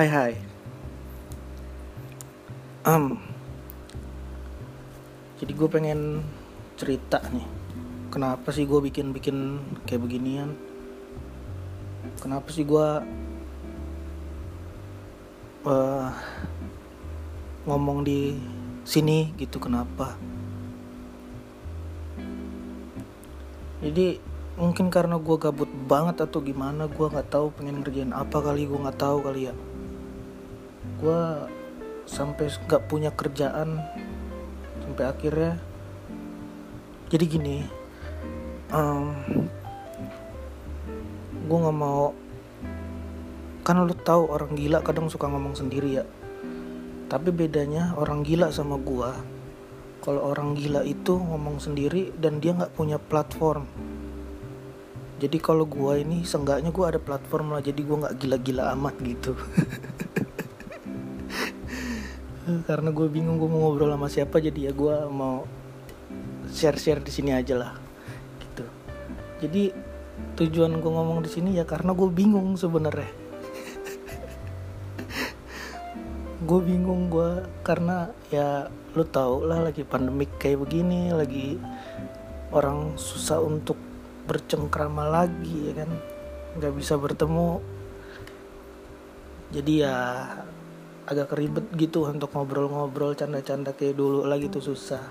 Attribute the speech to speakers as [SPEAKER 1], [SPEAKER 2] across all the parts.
[SPEAKER 1] Hai hai. Um, jadi gue pengen cerita nih. Kenapa sih gue bikin-bikin kayak beginian? Kenapa sih gue uh, ngomong di sini gitu? Kenapa? Jadi mungkin karena gue gabut banget atau gimana gue nggak tahu pengen ngerjain apa kali gue nggak tahu kali ya gue sampai nggak punya kerjaan sampai akhirnya. Jadi gini um, gue nggak mau kan lo tahu orang gila kadang suka ngomong sendiri ya. Tapi bedanya orang gila sama gue kalau orang gila itu ngomong sendiri dan dia nggak punya platform. Jadi kalau gue ini seenggaknya gue ada platform lah jadi gue nggak gila-gila amat gitu karena gue bingung gue mau ngobrol sama siapa jadi ya gue mau share-share di sini aja lah gitu. Jadi tujuan gue ngomong di sini ya karena gue bingung sebenarnya. Gue bingung gue karena ya lu tau lah lagi pandemik kayak begini lagi orang susah untuk bercengkrama lagi ya kan? Nggak bisa bertemu. Jadi ya agak ribet gitu untuk ngobrol-ngobrol canda-canda kayak dulu lagi tuh susah.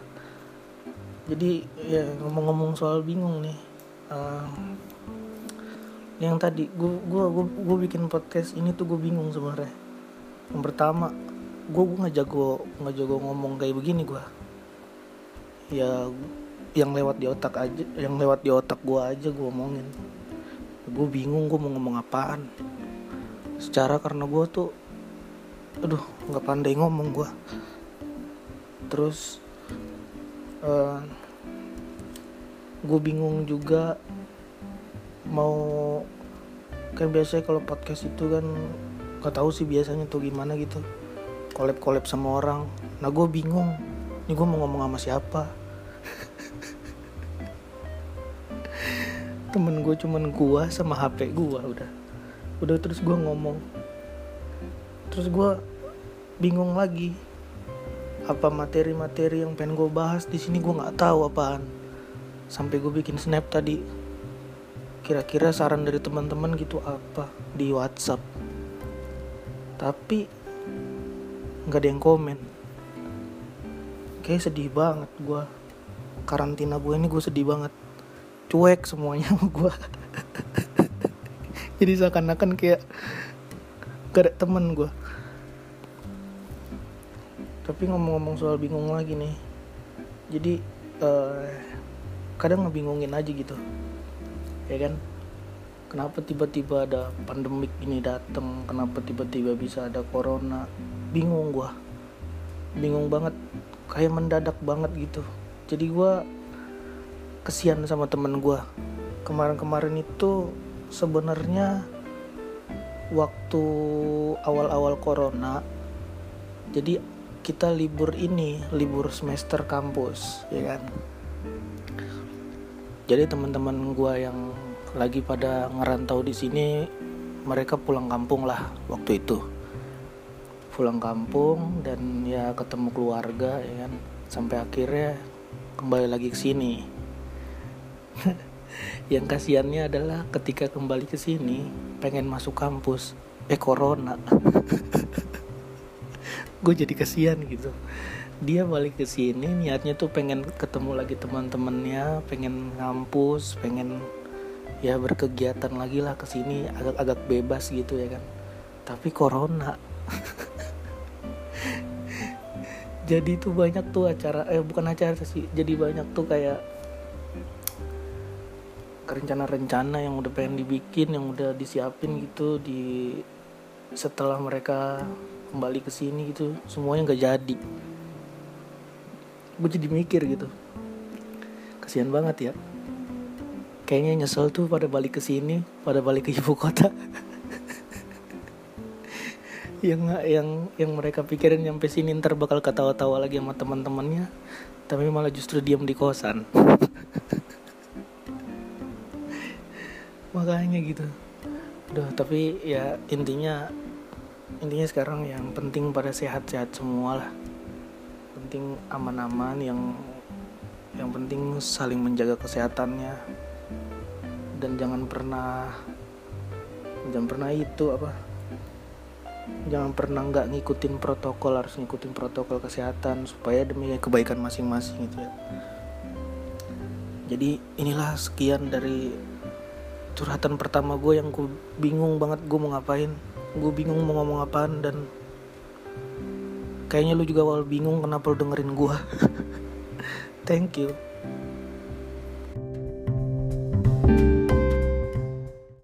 [SPEAKER 1] Jadi ya ngomong-ngomong soal bingung nih uh, yang tadi gue gua gua bikin podcast ini tuh gue bingung sebenarnya. Yang pertama gue gue nggak jago nggak jago ngomong kayak begini gue ya yang lewat di otak aja yang lewat di otak gue aja gue ngomongin. Gue bingung gue mau ngomong apaan. Secara karena gue tuh aduh nggak pandai ngomong gue terus uh, eh, gue bingung juga mau kan biasanya kalau podcast itu kan gak tahu sih biasanya tuh gimana gitu. Collab sama orang. Nah gue bingung. Ini gue mau ngomong sama siapa? Temen gue cuman gue sama hp gue udah. Udah terus gue ngomong terus gue bingung lagi apa materi-materi yang pengen gue bahas di sini gue nggak tahu apaan. Sampai gue bikin snap tadi. Kira-kira saran dari teman-teman gitu apa di WhatsApp? Tapi nggak ada yang komen. Kayak sedih banget gue karantina gue ini gue sedih banget. Cuek semuanya gue jadi seakan-akan kayak gak ada temen gue tapi ngomong-ngomong soal bingung lagi nih. Jadi uh, kadang ngebingungin aja gitu. Ya kan? Kenapa tiba-tiba ada pandemik ini datang kenapa tiba-tiba bisa ada corona? Bingung gue bingung banget. Kayak mendadak banget gitu. Jadi gue kesian sama temen gue kemarin-kemarin itu sebenarnya waktu awal-awal corona jadi kita libur ini libur semester kampus ya kan? Jadi teman-teman gue yang lagi pada ngerantau di sini mereka pulang kampung lah waktu itu. Pulang kampung dan ya ketemu keluarga ya kan? Sampai akhirnya kembali lagi ke sini yang kasihannya adalah ketika kembali ke sini pengen masuk kampus. Eh corona. Gue jadi kasihan gitu. Dia balik ke sini niatnya tuh pengen ketemu lagi teman-temannya pengen ngampus pengen ya berkegiatan lagi lah ke sini agak-agak bebas gitu ya kan. Tapi corona. Jadi tuh banyak tuh acara eh bukan acara sih jadi banyak tuh kayak rencana-rencana yang udah pengen dibikin yang udah disiapin gitu di setelah mereka kembali ke sini gitu semuanya nggak jadi. Gue jadi mikir gitu. Kasihan banget ya. Kayaknya nyesel tuh pada balik ke sini pada balik ke ibu kota. Yang yang yang mereka pikirin nyampe sini ntar bakal ketawa-tawa lagi sama teman-temannya tapi malah justru diam di kosan makanya gitu. Duh, tapi ya intinya intinya sekarang yang penting pada sehat-sehat semua lah. Penting aman-aman yang yang penting saling menjaga kesehatannya. Dan jangan pernah jangan pernah itu apa jangan pernah nggak ngikutin protokol harus ngikutin protokol kesehatan supaya demi kebaikan masing-masing gitu ya. Jadi inilah sekian dari curhatan pertama gue yang gue bingung banget gue mau ngapain. Gue bingung mau ngomong apaan dan kayaknya lu juga awal bingung kenapa lu dengerin gue thank you